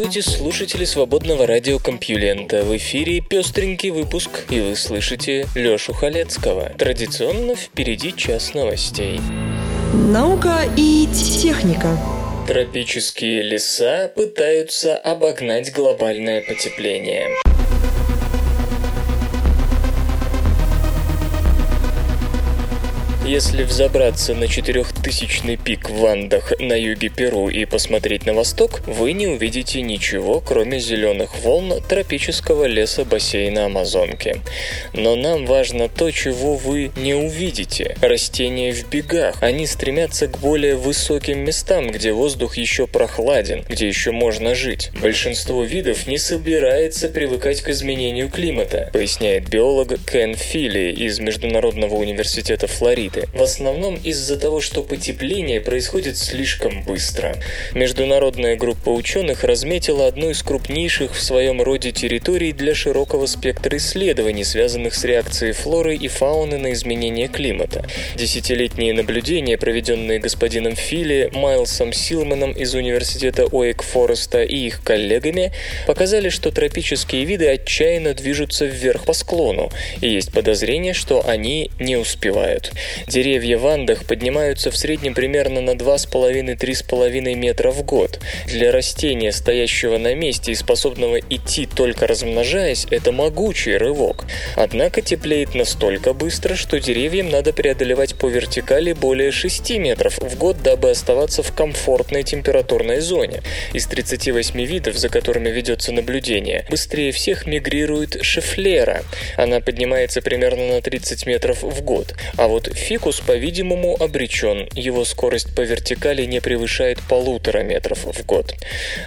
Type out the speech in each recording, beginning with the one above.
Здравствуйте, слушатели свободного радио Компьюлента. В эфире пестренький выпуск, и вы слышите Лёшу Халецкого. Традиционно впереди час новостей. Наука и техника. Тропические леса пытаются обогнать глобальное потепление. Если взобраться на четырехтысячный пик в Андах на юге Перу и посмотреть на восток, вы не увидите ничего, кроме зеленых волн тропического леса бассейна Амазонки. Но нам важно то, чего вы не увидите. Растения в бегах. Они стремятся к более высоким местам, где воздух еще прохладен, где еще можно жить. Большинство видов не собирается привыкать к изменению климата, поясняет биолог Кен Филли из Международного университета Флориды. В основном из-за того, что потепление происходит слишком быстро. Международная группа ученых разметила одну из крупнейших в своем роде территорий для широкого спектра исследований, связанных с реакцией флоры и фауны на изменение климата. Десятилетние наблюдения, проведенные господином Филли, Майлсом Силманом из университета Уэйк Фореста и их коллегами, показали, что тропические виды отчаянно движутся вверх по склону, и есть подозрение, что они не успевают. Деревья в Андах поднимаются в среднем примерно на 2,5-3,5 метра в год. Для растения, стоящего на месте и способного идти только размножаясь, это могучий рывок. Однако теплеет настолько быстро, что деревьям надо преодолевать по вертикали более 6 метров в год, дабы оставаться в комфортной температурной зоне. Из 38 видов, за которыми ведется наблюдение, быстрее всех мигрирует шефлера. Она поднимается примерно на 30 метров в год. А вот фикус, по-видимому, обречен. Его скорость по вертикали не превышает полутора метров в год.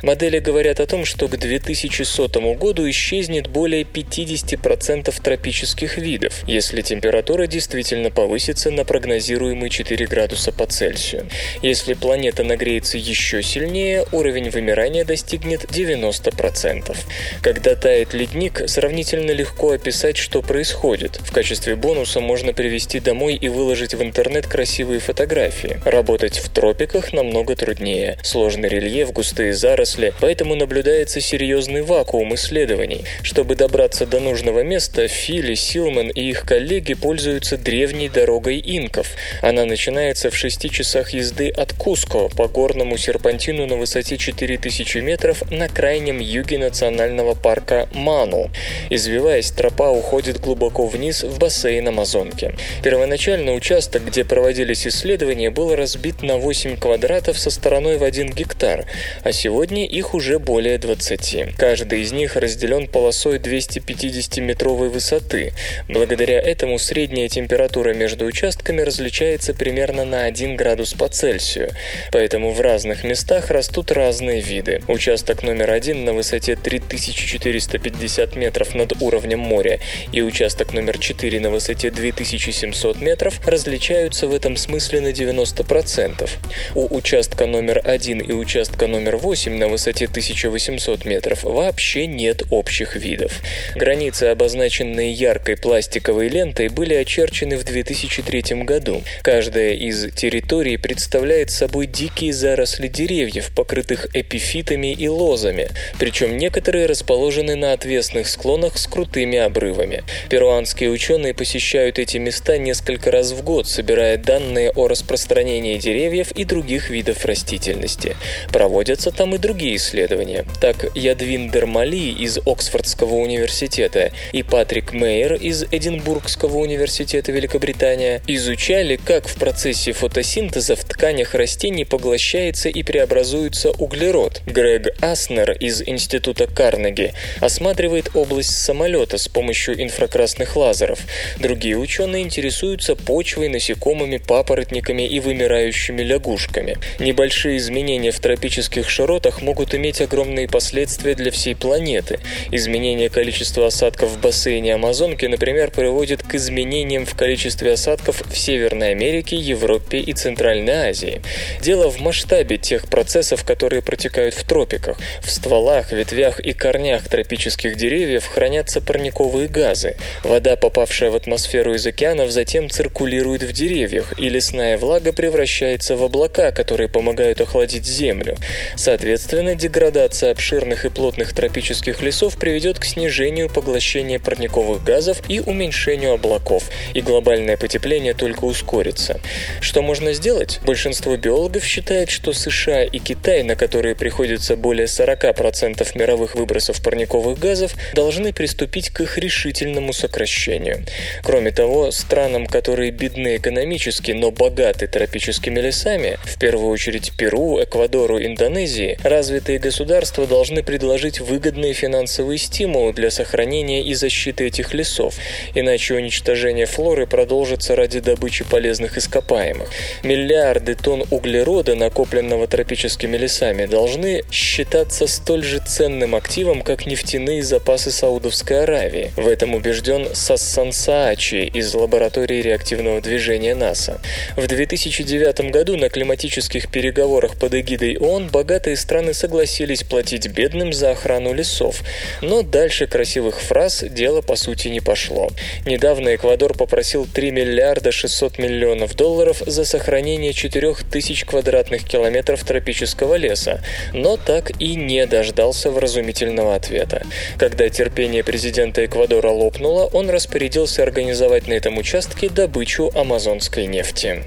Модели говорят о том, что к 2100 году исчезнет более 50% тропических видов, если температура действительно повысится на прогнозируемые 4 градуса по Цельсию. Если планета нагреется еще сильнее, уровень вымирания достигнет 90%. Когда тает ледник, сравнительно легко описать, что происходит. В качестве бонуса можно привезти домой и выложить в интернет красивые фотографии. Работать в тропиках намного труднее. Сложный рельеф, густые заросли, поэтому наблюдается серьезный вакуум исследований. Чтобы добраться до нужного места, Фили, Силман и их коллеги пользуются древней дорогой инков. Она начинается в 6 часах езды от Куско по горному серпантину на высоте 4000 метров на крайнем юге национального парка Ману. Извиваясь, тропа уходит глубоко вниз в бассейн Амазонки. Первоначально участок, где проводились исследования, был разбит на 8 квадратов со стороной в 1 гектар, а сегодня их уже более 20. Каждый из них разделен полосой 250-метровой высоты. Благодаря этому средняя температура между участками различается примерно на 1 градус по Цельсию, поэтому в разных местах растут разные виды. Участок номер один на высоте 3450 метров над уровнем моря и участок номер 4 на высоте 2700 метров различаются в этом смысле на 90%. У участка номер 1 и участка номер 8 на высоте 1800 метров вообще нет общих видов. Границы, обозначенные яркой пластиковой лентой, были очерчены в 2003 году. Каждая из территорий представляет собой дикие заросли деревьев, покрытых эпифитами и лозами, причем некоторые расположены на отвесных склонах с крутыми обрывами. Перуанские ученые посещают эти места несколько раз в год, собирая данные о распространении деревьев и других видов растительности. Проводятся там и другие исследования. Так, Ядвиндер Мали из Оксфордского университета и Патрик Мейер из Эдинбургского университета Великобритания изучали, как в процессе фотосинтеза в тканях растений поглощается и преобразуется углерод. Грег Аснер из Института Карнеги осматривает область самолета с помощью инфракрасных лазеров. Другие ученые интересуются почвой почвой, насекомыми, папоротниками и вымирающими лягушками. Небольшие изменения в тропических широтах могут иметь огромные последствия для всей планеты. Изменение количества осадков в бассейне Амазонки, например, приводит к изменениям в количестве осадков в Северной Америке, Европе и Центральной Азии. Дело в масштабе тех процессов, которые протекают в тропиках. В стволах, ветвях и корнях тропических деревьев хранятся парниковые газы. Вода, попавшая в атмосферу из океанов, затем циркулирует в деревьях, и лесная влага превращается в облака, которые помогают охладить землю. Соответственно, деградация обширных и плотных тропических лесов приведет к снижению поглощения парниковых газов и уменьшению облаков, и глобальное потепление только ускорится. Что можно сделать? Большинство биологов считает, что США и Китай, на которые приходится более 40% мировых выбросов парниковых газов, должны приступить к их решительному сокращению. Кроме того, странам, которые бедны экономически, но богаты тропическими лесами, в первую очередь Перу, Эквадору, Индонезии, развитые государства должны предложить выгодные финансовые стимулы для сохранения и защиты этих лесов, иначе уничтожение флоры продолжится ради добычи полезных ископаемых. Миллиарды тонн углерода, накопленного тропическими лесами, должны считаться столь же ценным активом, как нефтяные запасы Саудовской Аравии. В этом убежден Сассан Саачи из лаборатории реактивного движения НАСА. В 2009 году на климатических переговорах под эгидой ООН богатые страны согласились платить бедным за охрану лесов. Но дальше красивых фраз дело по сути не пошло. Недавно Эквадор попросил 3 миллиарда 600 миллионов долларов за сохранение 4000 квадратных километров тропического леса, но так и не дождался вразумительного ответа. Когда терпение президента Эквадора лопнуло, он распорядился организовать на этом участке добычу амазонской нефти.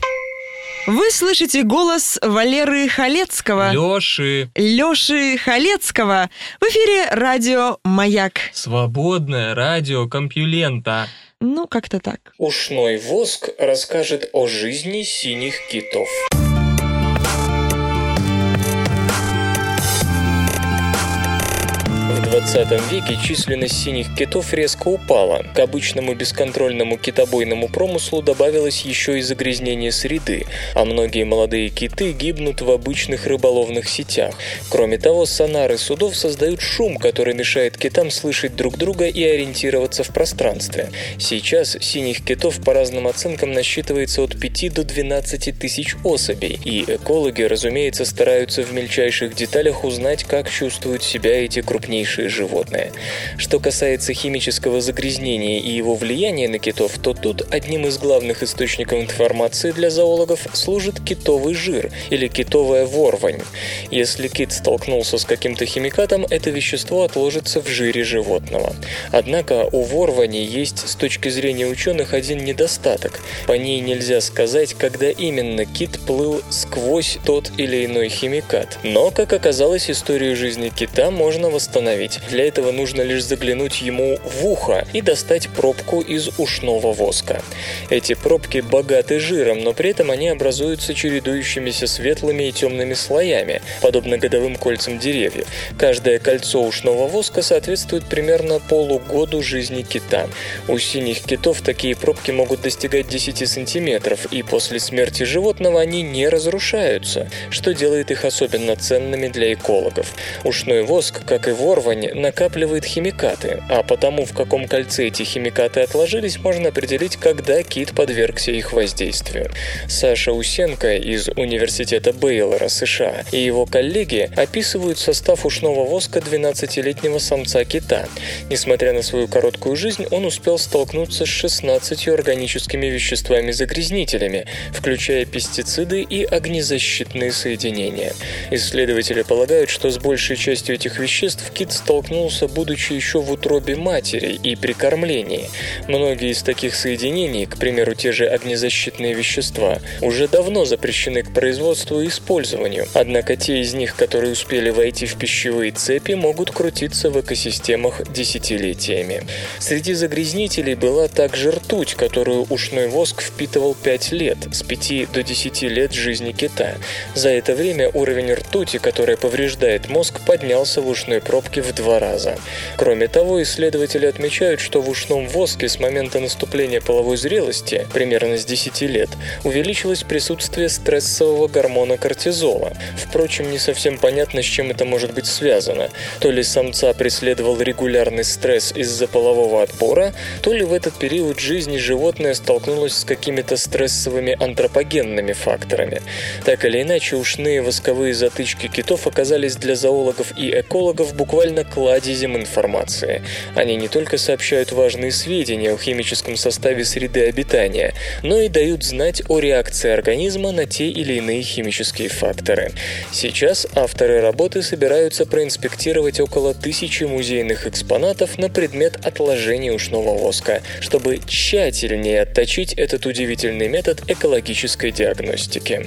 Вы слышите голос Валеры Халецкого. Лёши. Лёши Халецкого. В эфире радио «Маяк». Свободное радио Компьюлента. Ну, как-то так. Ушной воск расскажет о жизни синих китов. В 20 веке численность синих китов резко упала. К обычному бесконтрольному китобойному промыслу добавилось еще и загрязнение среды, а многие молодые киты гибнут в обычных рыболовных сетях. Кроме того, сонары судов создают шум, который мешает китам слышать друг друга и ориентироваться в пространстве. Сейчас синих китов по разным оценкам насчитывается от 5 до 12 тысяч особей, и экологи, разумеется, стараются в мельчайших деталях узнать, как чувствуют себя эти крупнейшие животные. Что касается химического загрязнения и его влияния на китов, то тут одним из главных источников информации для зоологов служит китовый жир или китовая ворвань. Если кит столкнулся с каким-то химикатом, это вещество отложится в жире животного. Однако у ворвани есть с точки зрения ученых один недостаток. По ней нельзя сказать, когда именно кит плыл сквозь тот или иной химикат. Но, как оказалось, историю жизни кита можно восстановить. Для этого нужно лишь заглянуть ему в ухо и достать пробку из ушного воска. Эти пробки богаты жиром, но при этом они образуются чередующимися светлыми и темными слоями, подобно годовым кольцам деревьев. Каждое кольцо ушного воска соответствует примерно полугоду жизни кита. У синих китов такие пробки могут достигать 10 сантиметров, и после смерти животного они не разрушаются, что делает их особенно ценными для экологов. Ушной воск, как и ворвань, накапливает химикаты, а потому в каком кольце эти химикаты отложились, можно определить, когда кит подвергся их воздействию. Саша Усенко из Университета Бейлора, США, и его коллеги описывают состав ушного воска 12-летнего самца кита. Несмотря на свою короткую жизнь, он успел столкнуться с 16 органическими веществами-загрязнителями, включая пестициды и огнезащитные соединения. Исследователи полагают, что с большей частью этих веществ кит столкнулся, будучи еще в утробе матери и при кормлении. Многие из таких соединений, к примеру, те же огнезащитные вещества, уже давно запрещены к производству и использованию, однако те из них, которые успели войти в пищевые цепи, могут крутиться в экосистемах десятилетиями. Среди загрязнителей была также ртуть, которую ушной воск впитывал 5 лет, с 5 до 10 лет жизни кита. За это время уровень ртути, которая повреждает мозг, поднялся в ушной пробке в два раза. Кроме того, исследователи отмечают, что в ушном воске с момента наступления половой зрелости, примерно с 10 лет, увеличилось присутствие стрессового гормона кортизола. Впрочем, не совсем понятно, с чем это может быть связано. То ли самца преследовал регулярный стресс из-за полового отбора, то ли в этот период жизни животное столкнулось с какими-то стрессовыми антропогенными факторами. Так или иначе, ушные восковые затычки китов оказались для зоологов и экологов буквально кладезем информации. Они не только сообщают важные сведения о химическом составе среды обитания, но и дают знать о реакции организма на те или иные химические факторы. Сейчас авторы работы собираются проинспектировать около тысячи музейных экспонатов на предмет отложения ушного воска, чтобы тщательнее отточить этот удивительный метод экологической диагностики.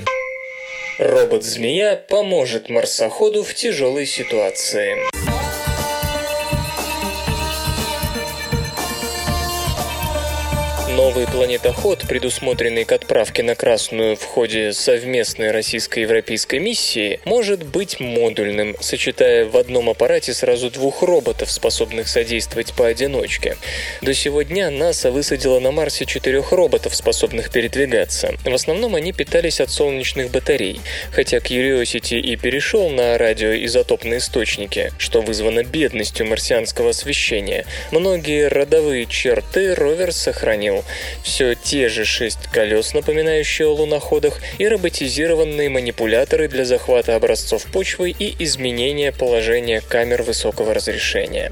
Робот-змея поможет марсоходу в тяжелой ситуации. Новый планетоход, предусмотренный к отправке на Красную в ходе совместной российско-европейской миссии, может быть модульным, сочетая в одном аппарате сразу двух роботов, способных содействовать поодиночке. До сего дня НАСА высадила на Марсе четырех роботов, способных передвигаться. В основном они питались от солнечных батарей, хотя Curiosity и перешел на радиоизотопные источники, что вызвано бедностью марсианского освещения. Многие родовые черты ровер сохранил, все те же шесть колес, напоминающие о луноходах, и роботизированные манипуляторы для захвата образцов почвы и изменения положения камер высокого разрешения.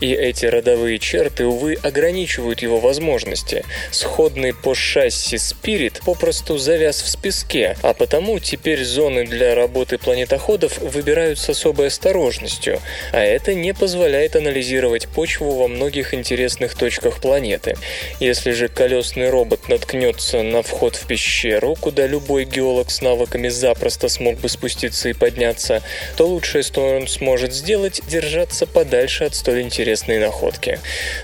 И эти родовые черты, увы, ограничивают его возможности. Сходный по шасси Spirit попросту завяз в списке, а потому теперь зоны для работы планетоходов выбирают с особой осторожностью, а это не позволяет анализировать почву во многих интересных точках планеты. Если же колесный робот наткнется на вход в пещеру, куда любой геолог с навыками запросто смог бы спуститься и подняться, то лучшее, что он сможет сделать, держаться подальше от столь интересной находки.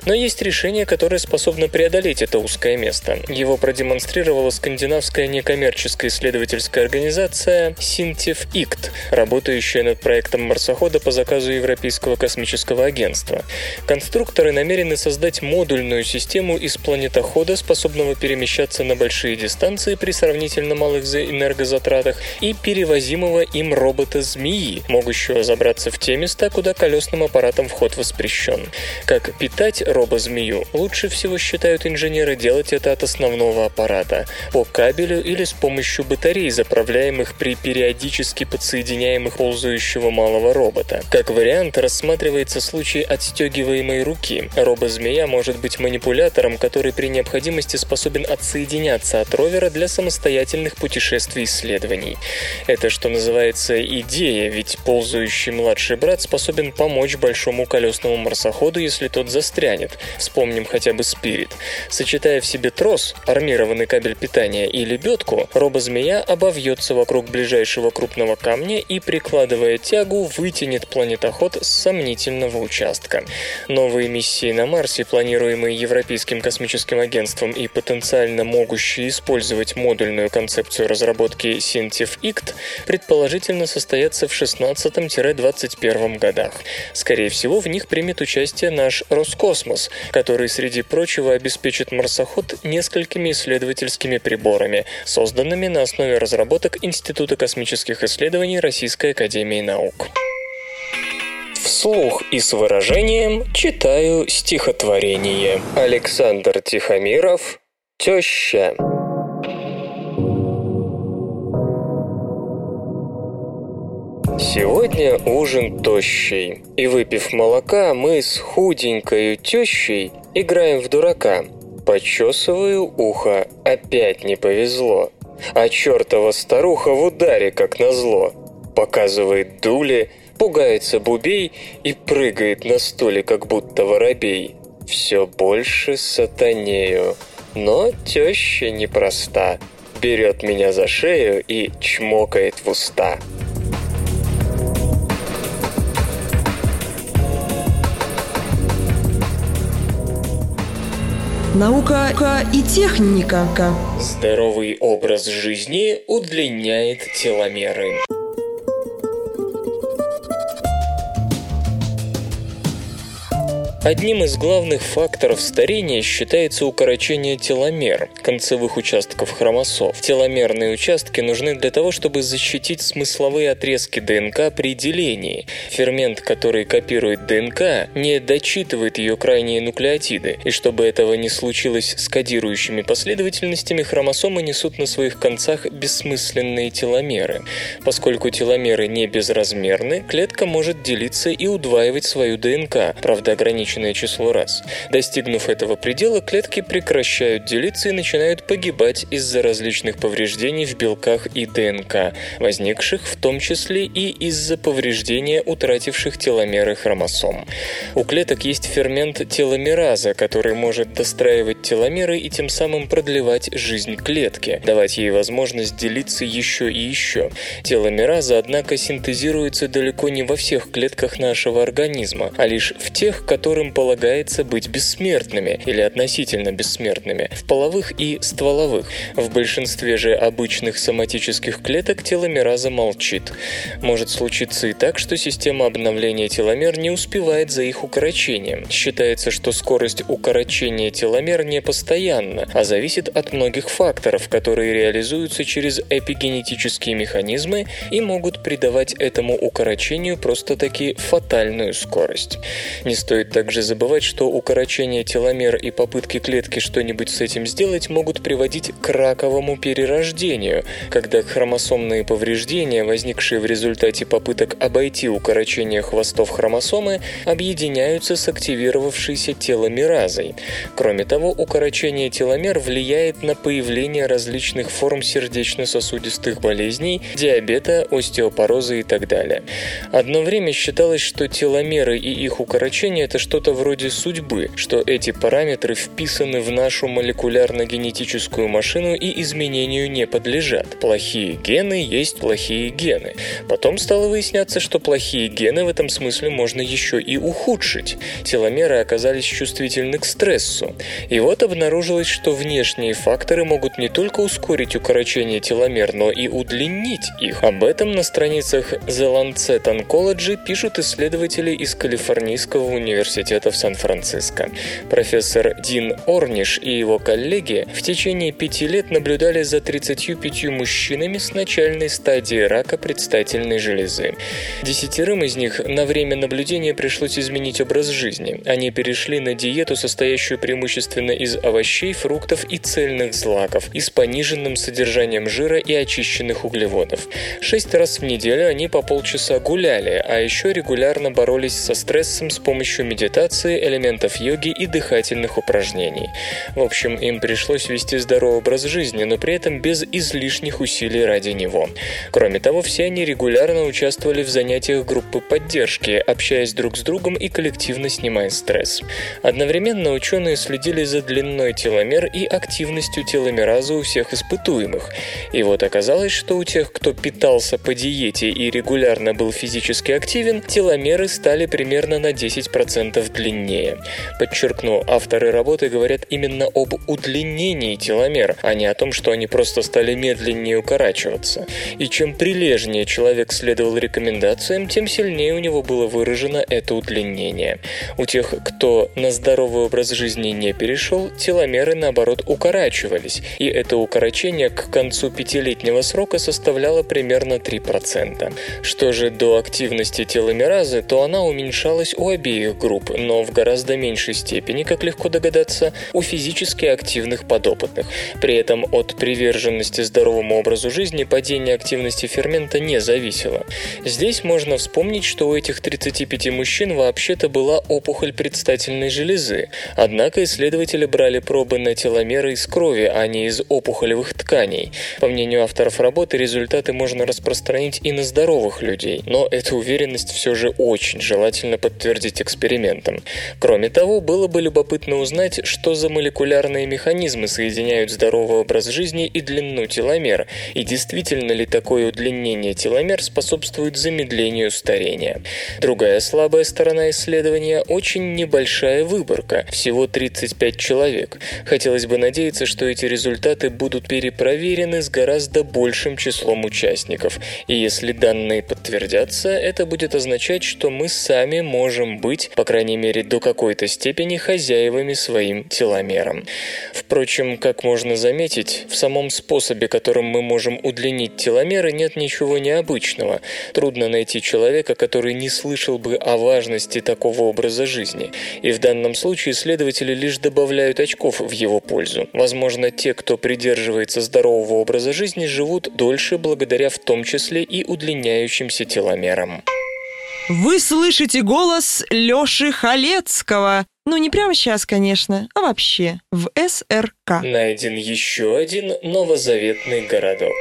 Но есть решение, которое способно преодолеть это узкое место. Его продемонстрировала скандинавская некоммерческая исследовательская организация Sintef Ict, работающая над проектом марсохода по заказу Европейского космического агентства. Конструкторы намерены создать модульную систему из планетохода хода, способного перемещаться на большие дистанции при сравнительно малых энергозатратах, и перевозимого им робота-змеи, могущего забраться в те места, куда колесным аппаратом вход воспрещен. Как питать робо-змею, лучше всего считают инженеры делать это от основного аппарата, по кабелю или с помощью батарей, заправляемых при периодически подсоединяемых ползающего малого робота. Как вариант рассматривается случай отстегиваемой руки. Робо-змея может быть манипулятором, который при необходимости способен отсоединяться от ровера для самостоятельных путешествий и исследований. Это, что называется, идея, ведь ползающий младший брат способен помочь большому колесному марсоходу, если тот застрянет. Вспомним хотя бы Спирит. Сочетая в себе трос, армированный кабель питания и лебедку, робозмея обовьется вокруг ближайшего крупного камня и, прикладывая тягу, вытянет планетоход с сомнительного участка. Новые миссии на Марсе, планируемые Европейским космическим агентством, агентством и потенциально могущие использовать модульную концепцию разработки Syntef ICT, предположительно состоятся в 16-21 годах. Скорее всего, в них примет участие наш Роскосмос, который, среди прочего, обеспечит марсоход несколькими исследовательскими приборами, созданными на основе разработок Института космических исследований Российской Академии Наук. Вслух и с выражением читаю стихотворение. Александр Тихомиров «Теща». Сегодня ужин тощий, и выпив молока, мы с худенькою тещей играем в дурака. Почесываю ухо, опять не повезло. А чертова старуха в ударе, как назло. Показывает дули, пугается бубей и прыгает на стуле, как будто воробей. Все больше сатанею, но теща непроста. Берет меня за шею и чмокает в уста. Наука и техника. Здоровый образ жизни удлиняет теломеры. Одним из главных факторов старения считается укорочение теломер, концевых участков хромосом. Теломерные участки нужны для того, чтобы защитить смысловые отрезки ДНК при делении. Фермент, который копирует ДНК, не дочитывает ее крайние нуклеотиды, и чтобы этого не случилось с кодирующими последовательностями, хромосомы несут на своих концах бессмысленные теломеры. Поскольку теломеры не безразмерны, клетка может делиться и удваивать свою ДНК, правда ограниченное число раз. Достигнув этого предела, клетки прекращают делиться и начинают погибать из-за различных повреждений в белках и ДНК, возникших в том числе и из-за повреждения утративших теломеры хромосом. У клеток есть фермент теломераза, который может достраивать теломеры и тем самым продлевать жизнь клетки, давать ей возможность делиться еще и еще. Теломераза, однако, синтезируется далеко не во всех клетках нашего организма, а лишь в тех, которым полагается быть бессмертными или относительно бессмертными, в половых и стволовых. В большинстве же обычных соматических клеток теломераза молчит. Может случиться и так, что система обновления теломер не успевает за их укорочением. Считается, что скорость укорочения теломер не постоянна, а зависит от многих факторов, которые реализуются через эпигенетические механизмы и могут придавать этому укорочению просто-таки фатальную скорость. Не стоит также забывать, что укорочение теломер и попытки клетки что-нибудь с этим сделать могут приводить к раковому перерождению, когда хромосомные повреждения, возникшие в результате попыток обойти укорочение хвостов хромосомы, объединяются с активировавшейся теломеразой. Кроме того, укорочение теломер влияет на появление различных форм сердечно-сосудистых болезней, диабета, остеопороза и так далее. Одно время считалось, что теломеры и их укорочение – это что-то вроде судьбы, что эти параметры вписаны в нашу молекулярно-генетическую машину и изменению не подлежат. Плохие гены есть плохие гены. Потом стало выясняться, что плохие гены в этом смысле можно еще и ухудшить. Теломеры оказались чувствительны к стрессу. И вот обнаружилось, что внешние факторы могут не только ускорить укорочение теломер, но и удлинить их. Об этом на страницах The Lancet Oncology пишут исследователи из Калифорнийского университета в Сан-Франциско. Профессор Дин Орниш и его коллеги в течение пяти лет наблюдали за 35 мужчинами с начальной стадии рака предстательной железы. Десятерым из них на время наблюдения пришлось изменить образ жизни. Они перешли на диету, состоящую преимущественно из овощей, фруктов и цельных злаков, и с пониженным содержанием жира и очищенных углеводов. Шесть раз в неделю они по полчаса гуляли, а еще регулярно боролись со стрессом с помощью медитации, элементов йоги и дыхательных упражнений. В общем, им пришлось вести здоровый образ жизни, но при этом без излишних усилий ради него. Кроме того, все они регулярно участвовали в занятиях группы поддержки, общаясь друг с другом и коллективно снимая стресс. Одновременно ученые следили за длиной теломер и активностью теломеразы у всех испытуемых. И вот оказалось, что у тех, кто питался по диете и регулярно был физически активен, теломеры стали примерно на 10% длиннее. Подчеркну, авторы работы говорят именно об удлинении теломер, а не о том, что они просто стали медленнее укорачиваться. И чем прилежнее человек следовал рекомендациям, тем сильнее у него было выражено это удлинение. У тех, кто на здоровый образ жизни не перешел, теломеры наоборот укорачивались, и это укорочение к концу пятилетнего срока составляло примерно 3%. Что же до активности теломеразы, то она уменьшалась у обеих групп, но в гораздо меньшей степени, как легко догадаться, у физически активных подопытных. При этом от приверженности здоровому образу жизни падение активности фермента не зависело. Здесь можно вспомнить, что у этих 35 мужчин вообще-то была опухоль предстательной железы, однако исследователи брали пробы на теломеры из крови, а не из опухолевых тканей. По мнению авторов работы, результаты можно распространить и на здоровых людей, но эту уверенность все же очень желательно подтвердить экспериментом. Кроме того, было бы любопытно узнать, что за молекулярные механизмы соединяют здоровый образ жизни и длину теломер, и действительно ли такое удлинение теломер способствует замедлению старения. Другая слабая сторона исследования – очень небольшая выборка, всего 35 человек. Хотелось бы надеяться, что эти результаты будут перепроверены с гораздо большим числом участников. И если данные подтвердятся, это будет означать, что мы сами можем быть, по крайней крайней мере до какой-то степени, хозяевами своим теломером. Впрочем, как можно заметить, в самом способе, которым мы можем удлинить теломеры, нет ничего необычного. Трудно найти человека, который не слышал бы о важности такого образа жизни. И в данном случае исследователи лишь добавляют очков в его пользу. Возможно, те, кто придерживается здорового образа жизни, живут дольше благодаря в том числе и удлиняющимся теломерам. Вы слышите голос Лёши Халецкого. Ну, не прямо сейчас, конечно, а вообще в СРК. Найден еще один новозаветный городок.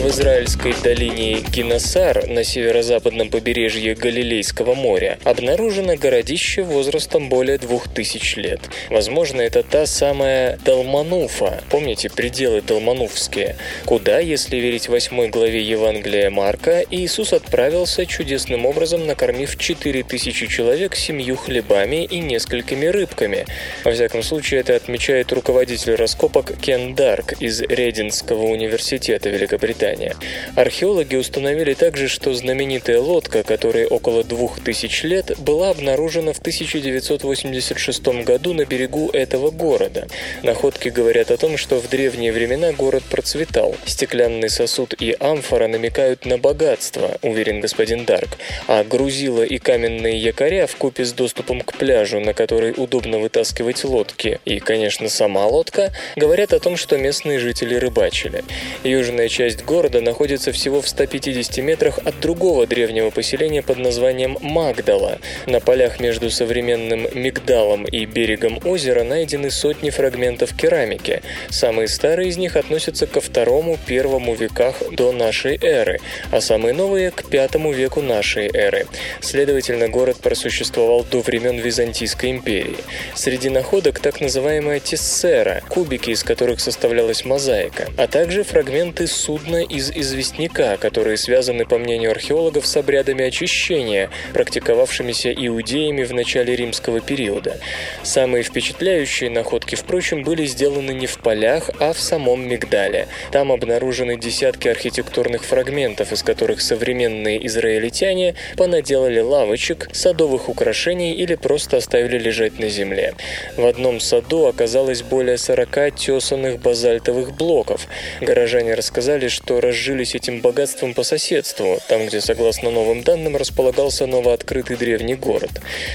В израильской долине Гиносар на северо-западном побережье Галилейского моря обнаружено городище возрастом более двух тысяч лет. Возможно, это та самая Далмануфа, помните пределы Далмануфские, куда, если верить восьмой главе Евангелия Марка, Иисус отправился чудесным образом, накормив четыре тысячи человек семью хлебами и несколькими рыбками. Во всяком случае, это отмечает руководитель раскопок Кен Дарк из Рединского университета Великобритании. Британия. Археологи установили также, что знаменитая лодка, которой около двух тысяч лет, была обнаружена в 1986 году на берегу этого города. Находки говорят о том, что в древние времена город процветал. Стеклянный сосуд и амфора намекают на богатство, уверен господин Дарк, а грузила и каменные якоря в купе с доступом к пляжу, на который удобно вытаскивать лодки, и, конечно, сама лодка, говорят о том, что местные жители рыбачили. Южная часть города города находится всего в 150 метрах от другого древнего поселения под названием Магдала. На полях между современным Мигдалом и берегом озера найдены сотни фрагментов керамики. Самые старые из них относятся ко второму-первому веках до нашей эры, а самые новые – к пятому веку нашей эры. Следовательно, город просуществовал до времен Византийской империи. Среди находок так называемая тессера – кубики, из которых составлялась мозаика, а также фрагменты судна из известняка, которые связаны, по мнению археологов, с обрядами очищения, практиковавшимися иудеями в начале римского периода. Самые впечатляющие находки, впрочем, были сделаны не в полях, а в самом Мигдале. Там обнаружены десятки архитектурных фрагментов, из которых современные израильтяне понаделали лавочек, садовых украшений или просто оставили лежать на земле. В одном саду оказалось более 40 тесанных базальтовых блоков. Горожане рассказали, что разжились этим богатством по соседству, там, где, согласно новым данным, располагался новооткрытый древний город.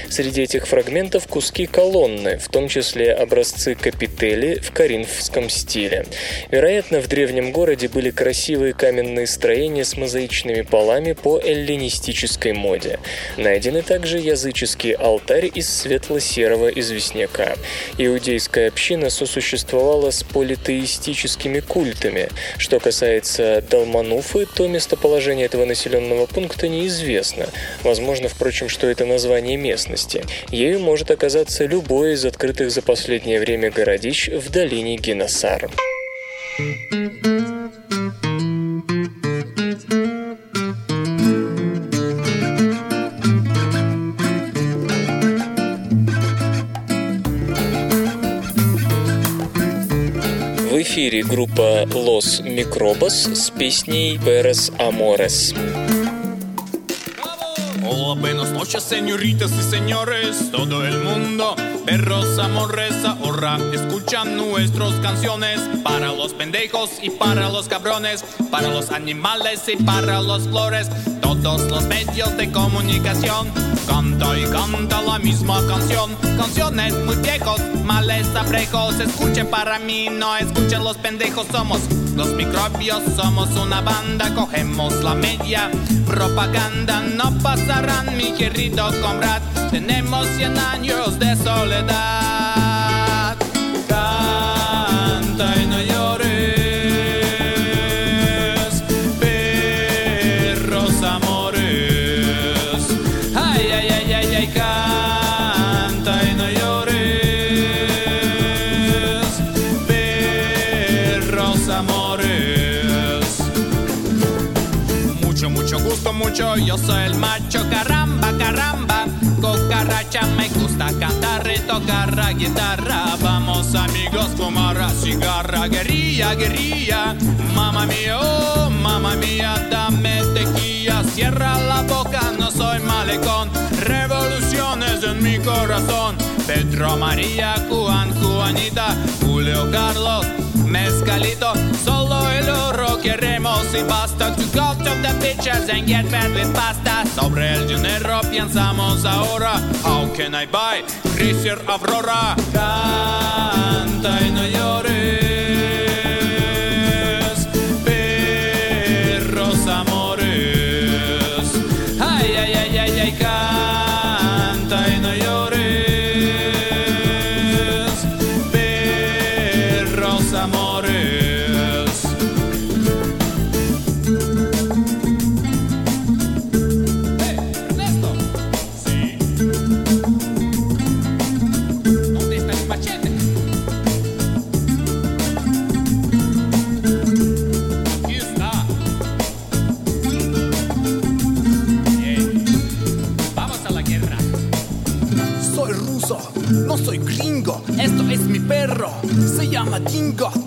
Среди этих фрагментов куски колонны, в том числе образцы капители в коринфском стиле. Вероятно, в древнем городе были красивые каменные строения с мозаичными полами по эллинистической моде. Найдены также языческий алтарь из светло-серого известняка. Иудейская община сосуществовала с политеистическими культами. Что касается Далмануфы, то местоположение этого населенного пункта неизвестно. Возможно, впрочем, что это название местности. Ею может оказаться любой из открытых за последнее время городищ в долине Геносар. эфире группа Los Microbos с песней Perez Amores. Hola, buenas noches, señoritas y señores, todo el mundo. Perros, amores, ahorra, escuchan nuestras canciones. Para los pendejos y para los cabrones, para los animales y para los flores. Todos los medios de comunicación canta y canta la misma canción. Canciones muy viejos, males abrejos. Escuchen para mí, no escuchen los pendejos. Somos los microbios, somos una banda. Cogemos la media propaganda. No pasarán, mi querido comrade. Tenemos 100 años de soledad. Yo soy el macho, caramba, caramba. Cocarracha, me gusta cantar y tocar la guitarra. Vamos amigos, fumar cigarra, guerrilla, guerrilla. Mamma mía, oh, mamma mía, dame cierra la boca, no soy malecón. Revoluciones en mi corazón. Pedro, María, Juan, Juanita, Julio, Carlos, Mezcalito. Solo queremos y basta. To go to the pictures and get fed with pasta. Sobre el dinero pensamos ahora. How can I buy? Chrysler Aurora. Canta y no llores.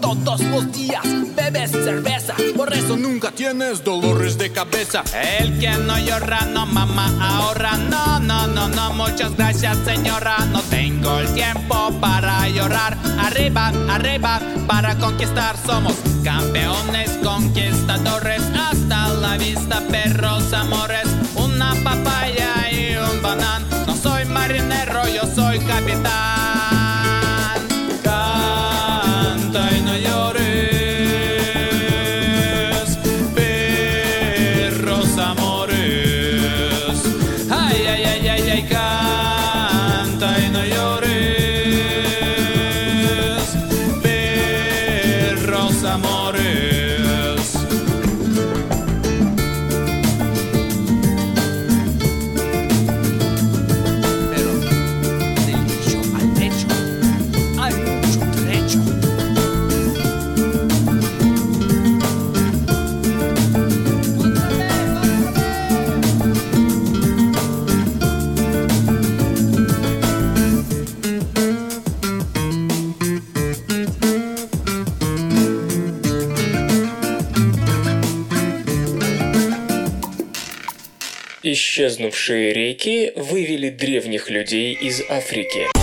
Todos los días bebes cerveza. Por eso nunca tienes dolores de cabeza. El que no llora, no mama ahora. No, no, no, no. Muchas gracias, señora. No tengo el tiempo para llorar. Arriba, arriba, para conquistar. Somos campeones, conquistadores. Hasta la vista, perros, amores. Una papaya y un banán. No soy marinero, yo soy capitán. Исчезнувшие реки вывели древних людей из Африки.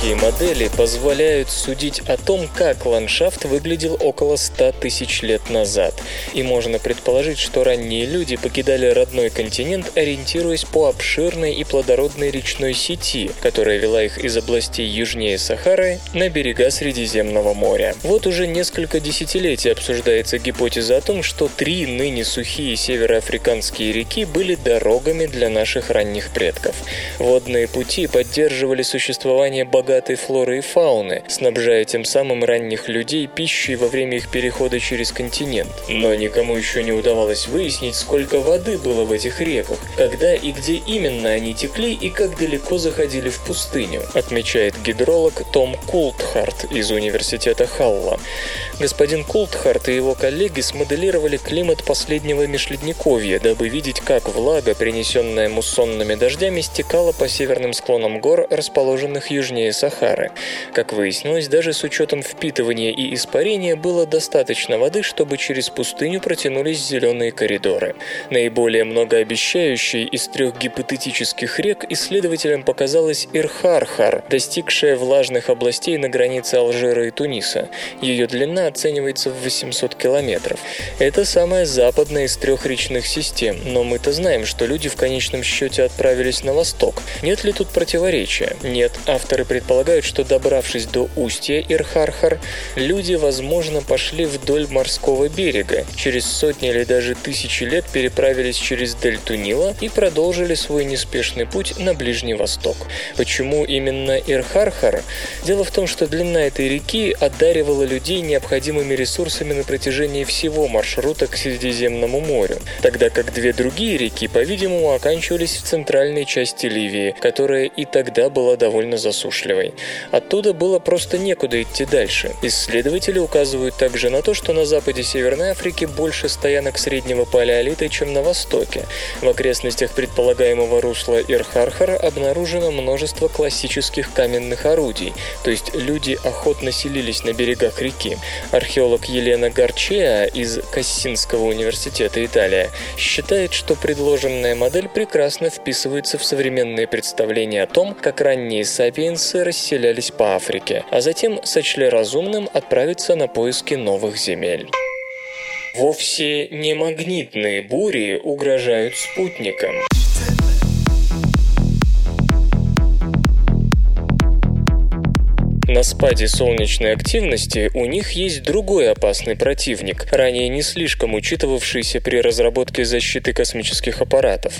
Климатические модели позволяют судить о том, как ландшафт выглядел около 100 тысяч лет назад. И можно предположить, что ранние люди покидали родной континент, ориентируясь по обширной и плодородной речной сети, которая вела их из областей южнее Сахары на берега Средиземного моря. Вот уже несколько десятилетий обсуждается гипотеза о том, что три ныне сухие североафриканские реки были дорогами для наших ранних предков. Водные пути поддерживали существование богатой флоры и фауны, снабжая тем самым ранних людей пищей во время их перехода через континент. Но никому еще не удавалось выяснить, сколько воды было в этих реках, когда и где именно они текли и как далеко заходили в пустыню, отмечает гидролог Том Култхарт из университета Халла. Господин Култхарт и его коллеги смоделировали климат последнего межледниковья, дабы видеть, как влага, принесенная муссонными дождями, стекала по северным склонам гор, расположенных южнее Сахары. Как выяснилось, даже с учетом впитывания и испарения было достаточно воды, чтобы через пустыню протянулись зеленые коридоры. Наиболее многообещающей из трех гипотетических рек исследователям показалась Ирхархар, достигшая влажных областей на границе Алжира и Туниса. Ее длина оценивается в 800 километров. Это самая западная из трех речных систем, но мы-то знаем, что люди в конечном счете отправились на восток. Нет ли тут противоречия? Нет. Авторы предполагают, что добравшись до устья Ирхархар, люди, возможно, пошли вдоль морского берега, через сотни или даже тысячи лет переправились через дельту Нила и продолжили свой неспешный путь на Ближний Восток. Почему именно Ирхархар? Дело в том, что длина этой реки одаривала людей необходимыми ресурсами на протяжении всего маршрута к Средиземному морю, тогда как две другие реки, по-видимому, оканчивались в центральной части Ливии, которая и тогда была довольно довольно засушливой. Оттуда было просто некуда идти дальше. Исследователи указывают также на то, что на западе Северной Африки больше стоянок среднего палеолита, чем на востоке. В окрестностях предполагаемого русла Ирхархара обнаружено множество классических каменных орудий, то есть люди охотно селились на берегах реки. Археолог Елена Гарчеа из Кассинского университета Италия считает, что предложенная модель прекрасно вписывается в современные представления о том, как ранние сапиенсы расселялись по Африке, а затем сочли разумным отправиться на поиски новых земель. Вовсе не магнитные бури угрожают спутникам. На спаде солнечной активности у них есть другой опасный противник, ранее не слишком учитывавшийся при разработке защиты космических аппаратов.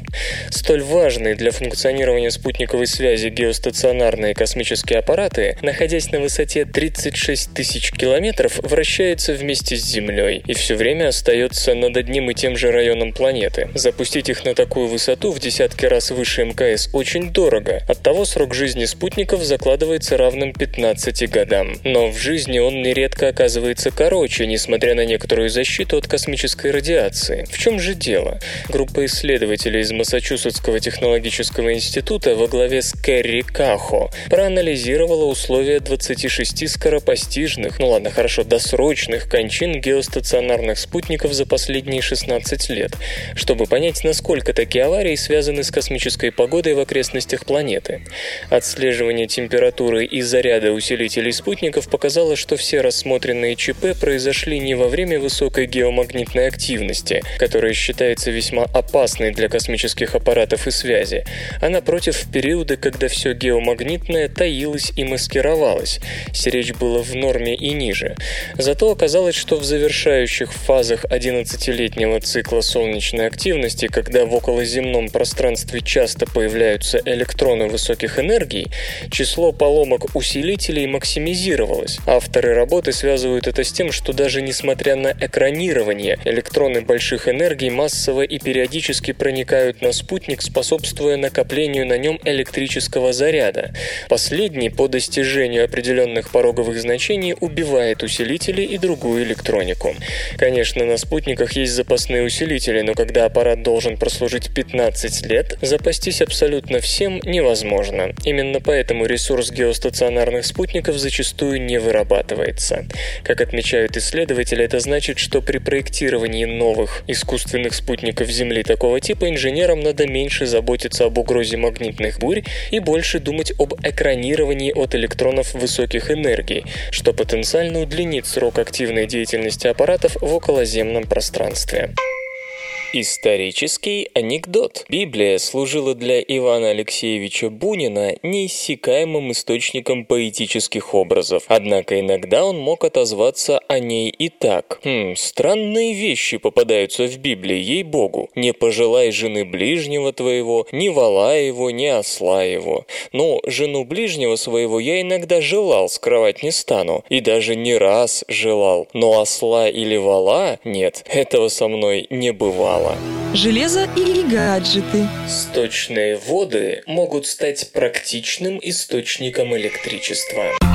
Столь важные для функционирования спутниковой связи геостационарные космические аппараты, находясь на высоте 36 тысяч километров, вращаются вместе с Землей и все время остается над одним и тем же районом планеты. Запустить их на такую высоту в десятки раз выше МКС очень дорого. Оттого срок жизни спутников закладывается равным 15 15 годам. Но в жизни он нередко оказывается короче, несмотря на некоторую защиту от космической радиации. В чем же дело? Группа исследователей из Массачусетского технологического института во главе с Кэрри Кахо проанализировала условия 26 скоропостижных, ну ладно, хорошо, досрочных кончин геостационарных спутников за последние 16 лет, чтобы понять, насколько такие аварии связаны с космической погодой в окрестностях планеты. Отслеживание температуры и заряда усиливается усилителей спутников показало, что все рассмотренные ЧП произошли не во время высокой геомагнитной активности, которая считается весьма опасной для космических аппаратов и связи, а напротив в периоды, когда все геомагнитное таилось и маскировалось. Речь было в норме и ниже. Зато оказалось, что в завершающих фазах 11-летнего цикла солнечной активности, когда в околоземном пространстве часто появляются электроны высоких энергий, число поломок усилителей усилий максимизировалось. Авторы работы связывают это с тем, что даже несмотря на экранирование, электроны больших энергий массово и периодически проникают на спутник, способствуя накоплению на нем электрического заряда. Последний по достижению определенных пороговых значений убивает усилители и другую электронику. Конечно, на спутниках есть запасные усилители, но когда аппарат должен прослужить 15 лет, запастись абсолютно всем невозможно. Именно поэтому ресурс геостационарных спутников спутников зачастую не вырабатывается. Как отмечают исследователи, это значит, что при проектировании новых искусственных спутников Земли такого типа инженерам надо меньше заботиться об угрозе магнитных бурь и больше думать об экранировании от электронов высоких энергий, что потенциально удлинит срок активной деятельности аппаратов в околоземном пространстве. Исторический анекдот. Библия служила для Ивана Алексеевича Бунина неиссякаемым источником поэтических образов. Однако иногда он мог отозваться о ней и так. Хм, странные вещи попадаются в Библии, ей-богу. Не пожелай жены ближнего твоего, ни вала его, ни осла его. Но жену ближнего своего я иногда желал, скрывать не стану. И даже не раз желал. Но осла или вала нет, этого со мной не бывало мало. Железо или гаджеты. Сточные воды могут стать практичным источником электричества.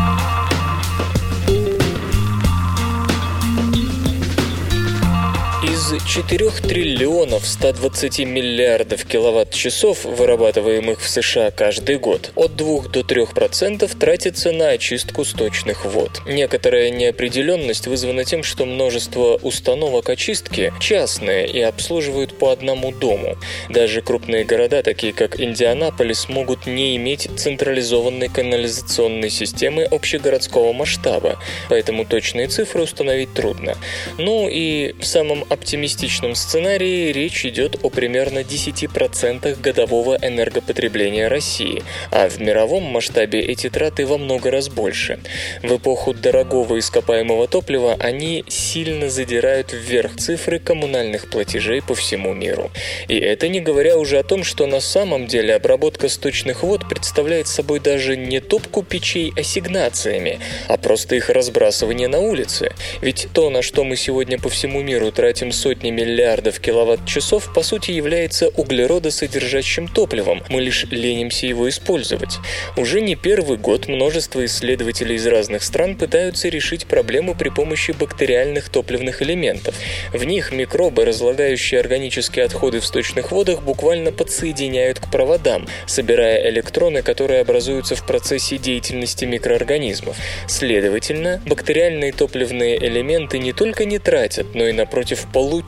4 триллионов 120 миллиардов киловатт-часов, вырабатываемых в США каждый год, от 2 до 3% тратится на очистку сточных вод. Некоторая неопределенность вызвана тем, что множество установок очистки частные и обслуживают по одному дому. Даже крупные города, такие как Индианаполис, могут не иметь централизованной канализационной системы общегородского масштаба, поэтому точные цифры установить трудно. Ну и в самом оптимистичном оптимистичном сценарии речь идет о примерно 10% годового энергопотребления России, а в мировом масштабе эти траты во много раз больше. В эпоху дорогого ископаемого топлива они сильно задирают вверх цифры коммунальных платежей по всему миру. И это не говоря уже о том, что на самом деле обработка сточных вод представляет собой даже не топку печей ассигнациями, а просто их разбрасывание на улице. Ведь то, на что мы сегодня по всему миру тратим этим сотни миллиардов киловатт-часов, по сути является углеродосодержащим топливом, мы лишь ленимся его использовать. Уже не первый год множество исследователей из разных стран пытаются решить проблему при помощи бактериальных топливных элементов. В них микробы, разлагающие органические отходы в сточных водах, буквально подсоединяют к проводам, собирая электроны, которые образуются в процессе деятельности микроорганизмов. Следовательно, бактериальные топливные элементы не только не тратят, но и, напротив, получают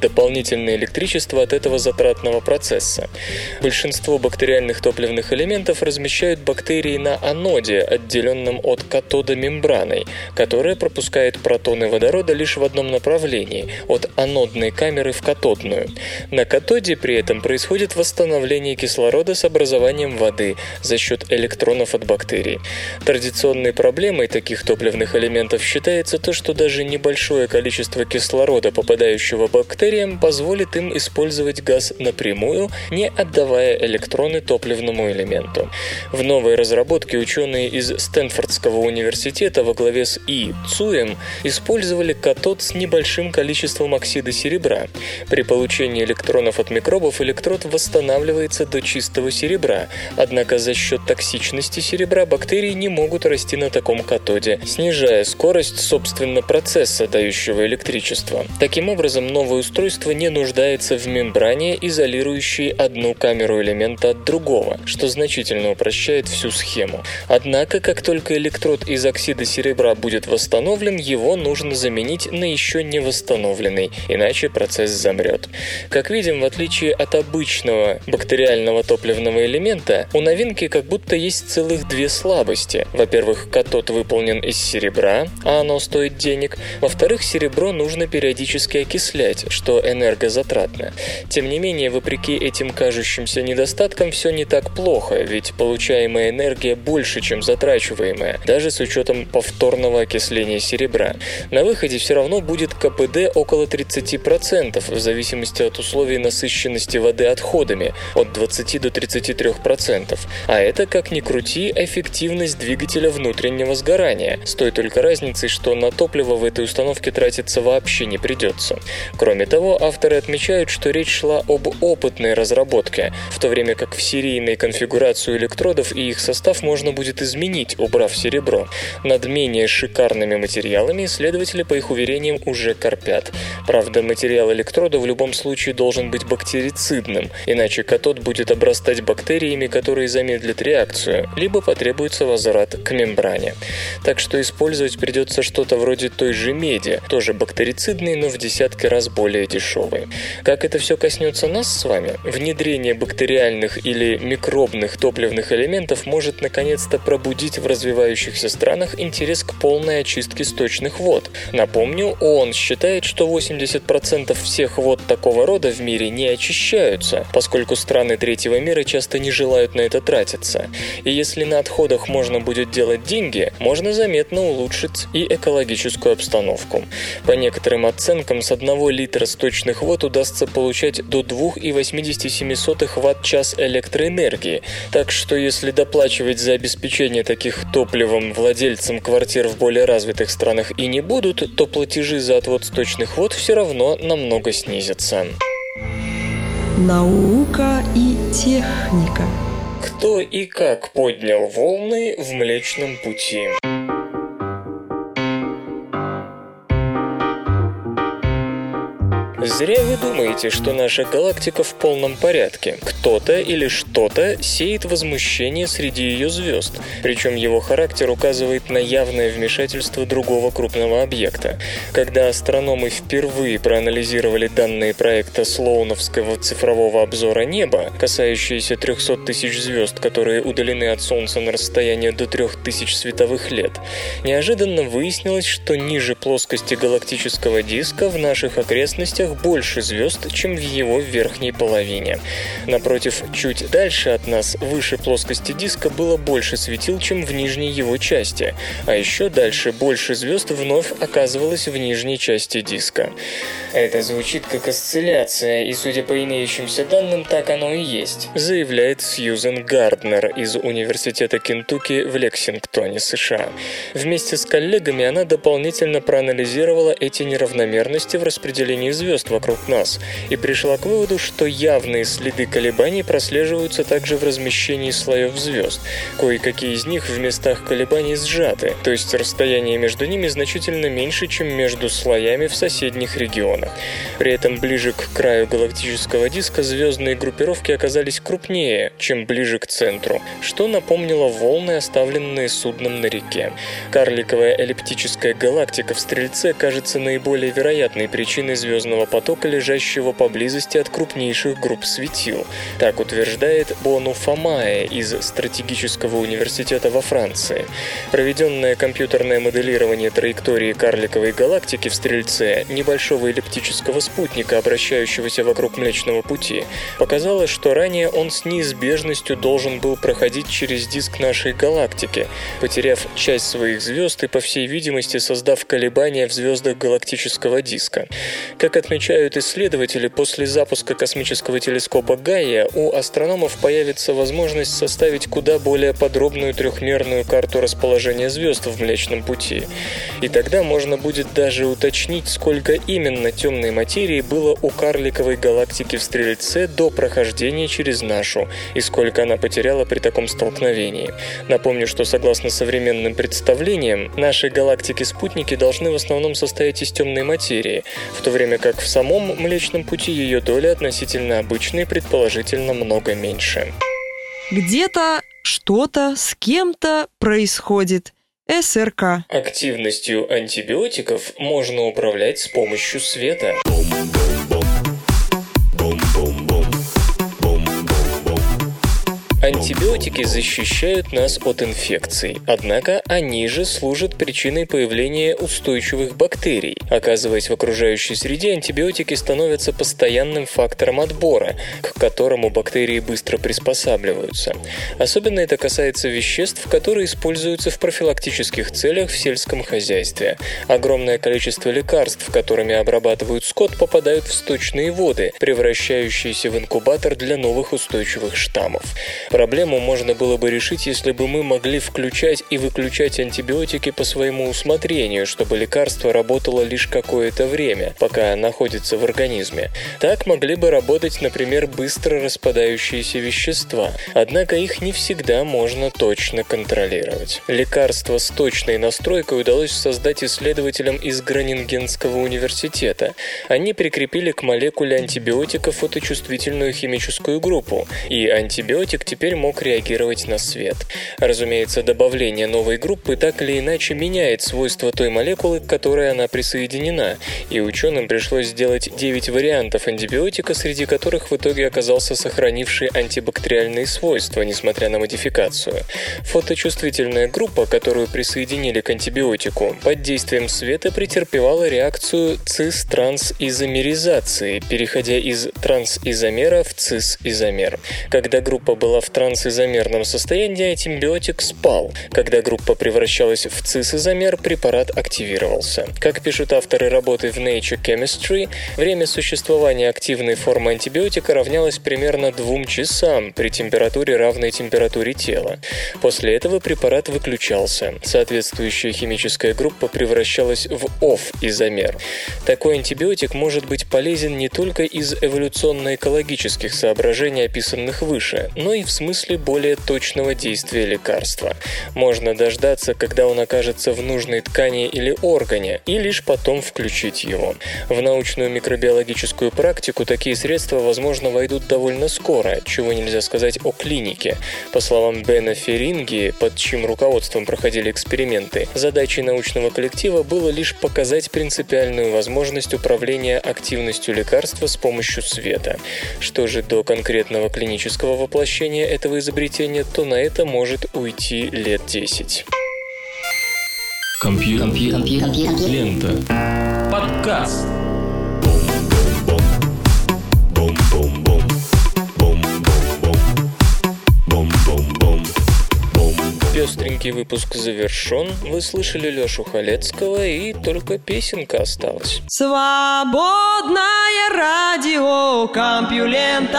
дополнительное электричество от этого затратного процесса. Большинство бактериальных топливных элементов размещают бактерии на аноде, отделенном от катода мембраной, которая пропускает протоны водорода лишь в одном направлении – от анодной камеры в катодную. На катоде при этом происходит восстановление кислорода с образованием воды за счет электронов от бактерий. Традиционной проблемой таких топливных элементов считается то, что даже небольшое количество кислорода, попадающего бактериям, позволит им использовать газ напрямую, не отдавая электроны топливному элементу. В новой разработке ученые из Стэнфордского университета во главе с И. Цуем использовали катод с небольшим количеством оксида серебра. При получении электронов от микробов электрод восстанавливается до чистого серебра, однако за счет токсичности серебра бактерии не могут расти на таком катоде, снижая скорость, собственно, процесса, дающего электричество. Таким образом, новое устройство не нуждается в мембране, изолирующей одну камеру элемента от другого, что значительно упрощает всю схему. Однако, как только электрод из оксида серебра будет восстановлен, его нужно заменить на еще не восстановленный, иначе процесс замрет. Как видим, в отличие от обычного бактериального топливного элемента, у новинки как будто есть целых две слабости. Во-первых, катод выполнен из серебра, а оно стоит денег. Во-вторых, серебро нужно периодически окислять, что энергозатратно. Тем не менее, вопреки этим кажущимся недостаткам, все не так плохо, ведь получаемая энергия больше, чем затрачиваемая, даже с учетом повторного окисления серебра. На выходе все равно будет КПД около 30%, в зависимости от условий насыщенности воды отходами, от 20 до 33%. А это, как ни крути, эффективность двигателя внутреннего сгорания, с той только разницей, что на топливо в этой установке тратиться вообще не придется. Кроме того, авторы отмечают, что речь шла об опытной разработке, в то время как в серийной конфигурацию электродов и их состав можно будет изменить, убрав серебро. Над менее шикарными материалами исследователи, по их уверениям, уже корпят. Правда, материал электрода в любом случае должен быть бактерицидным, иначе катод будет обрастать бактериями, которые замедлят реакцию, либо потребуется возврат к мембране. Так что использовать придется что-то вроде той же меди, тоже бактерицидной, но в десятки раз более дешевой. Как это все коснется нас с вами? Внедрение бактериальных или микробных топливных элементов может наконец-то пробудить в развивающихся странах интерес к полной очистке сточных вод. Напомню, ООН считает, что 80% всех вод такого рода в мире не очищаются, поскольку страны третьего мира часто не желают на это тратиться. И если на отходах можно будет делать деньги, можно заметно улучшить и экологическую обстановку. По некоторым оценкам, с одного литра сточных вод удастся получать до 2,87 ватт-час электроэнергии, так что если доплачивать за обеспечение таких топливом владельцам квартир в более развитых странах и не будут, то платежи за отвод сточных вод все равно намного снизятся. Наука и техника. Кто и как поднял волны в Млечном Пути? Зря вы думаете, что наша галактика в полном порядке. Кто-то или что-то сеет возмущение среди ее звезд, причем его характер указывает на явное вмешательство другого крупного объекта. Когда астрономы впервые проанализировали данные проекта Слоуновского цифрового обзора неба, касающиеся 300 тысяч звезд, которые удалены от Солнца на расстояние до 3000 световых лет, неожиданно выяснилось, что ниже плоскости галактического диска в наших окрестностях больше звезд, чем в его верхней половине. Напротив, чуть дальше от нас, выше плоскости диска, было больше светил, чем в нижней его части, а еще дальше больше звезд вновь оказывалось в нижней части диска. Это звучит как осцилляция, и судя по имеющимся данным, так оно и есть, заявляет Сьюзен Гарднер из Университета Кентукки в Лексингтоне, США. Вместе с коллегами она дополнительно проанализировала эти неравномерности в распределении звезд вокруг нас и пришла к выводу, что явные следы колебаний прослеживаются также в размещении слоев звезд. Кое-какие из них в местах колебаний сжаты, то есть расстояние между ними значительно меньше, чем между слоями в соседних регионах. При этом ближе к краю галактического диска звездные группировки оказались крупнее, чем ближе к центру, что напомнило волны, оставленные судном на реке. Карликовая эллиптическая галактика в Стрельце кажется наиболее вероятной причиной звездного потока, лежащего поблизости от крупнейших групп светил. Так утверждает Бону Фамае из Стратегического университета во Франции. Проведенное компьютерное моделирование траектории карликовой галактики в Стрельце, небольшого эллиптического спутника, обращающегося вокруг Млечного Пути, показало, что ранее он с неизбежностью должен был проходить через диск нашей галактики, потеряв часть своих звезд и, по всей видимости, создав колебания в звездах галактического диска. Как отмечают исследователи, после запуска космического телескопа Гайя у астрономов появится возможность составить куда более подробную трехмерную карту расположения звезд в Млечном Пути. И тогда можно будет даже уточнить, сколько именно темной материи было у карликовой галактики в Стрельце до прохождения через нашу, и сколько она потеряла при таком столкновении. Напомню, что согласно современным представлениям, наши галактики-спутники должны в основном состоять из темной материи, в то время как в самом Млечном Пути ее доля относительно обычной предположительно много меньше. Где-то что-то с кем-то происходит. СРК. Активностью антибиотиков можно управлять с помощью света. Антибиотики защищают нас от инфекций, однако они же служат причиной появления устойчивых бактерий. Оказываясь в окружающей среде, антибиотики становятся постоянным фактором отбора, к которому бактерии быстро приспосабливаются. Особенно это касается веществ, которые используются в профилактических целях в сельском хозяйстве. Огромное количество лекарств, которыми обрабатывают скот, попадают в сточные воды, превращающиеся в инкубатор для новых устойчивых штаммов. Проблему можно было бы решить, если бы мы могли включать и выключать антибиотики по своему усмотрению, чтобы лекарство работало лишь какое-то время, пока находится в организме. Так могли бы работать, например, быстро распадающиеся вещества, однако их не всегда можно точно контролировать. Лекарство с точной настройкой удалось создать исследователям из Гранингенского университета. Они прикрепили к молекуле антибиотика фоточувствительную химическую группу, и антибиотик теперь теперь мог реагировать на свет. Разумеется, добавление новой группы так или иначе меняет свойства той молекулы, к которой она присоединена, и ученым пришлось сделать 9 вариантов антибиотика, среди которых в итоге оказался сохранивший антибактериальные свойства, несмотря на модификацию. Фоточувствительная группа, которую присоединили к антибиотику, под действием света претерпевала реакцию цис-трансизомеризации, переходя из трансизомера в цис-изомер. Когда группа была в в трансизомерном состоянии антибиотик спал. Когда группа превращалась в цисизомер, препарат активировался. Как пишут авторы работы в Nature Chemistry, время существования активной формы антибиотика равнялось примерно двум часам при температуре равной температуре тела. После этого препарат выключался. Соответствующая химическая группа превращалась в OFF-изомер. Такой антибиотик может быть полезен не только из эволюционно-экологических соображений, описанных выше, но и в смысле более точного действия лекарства. Можно дождаться, когда он окажется в нужной ткани или органе, и лишь потом включить его. В научную микробиологическую практику такие средства, возможно, войдут довольно скоро, чего нельзя сказать о клинике. По словам Бена Феринги, под чьим руководством проходили эксперименты, задачей научного коллектива было лишь показать принципиальную возможность управления активностью лекарства с помощью света. Что же до конкретного клинического воплощения этого изобретения, то на это может уйти лет 10. Компьютер. Компьютер. Компьютер. Лента. Подкаст. Пестренький выпуск завершен. Вы слышали Лешу Халецкого, и только песенка осталась. Свободное радио Компьюлента.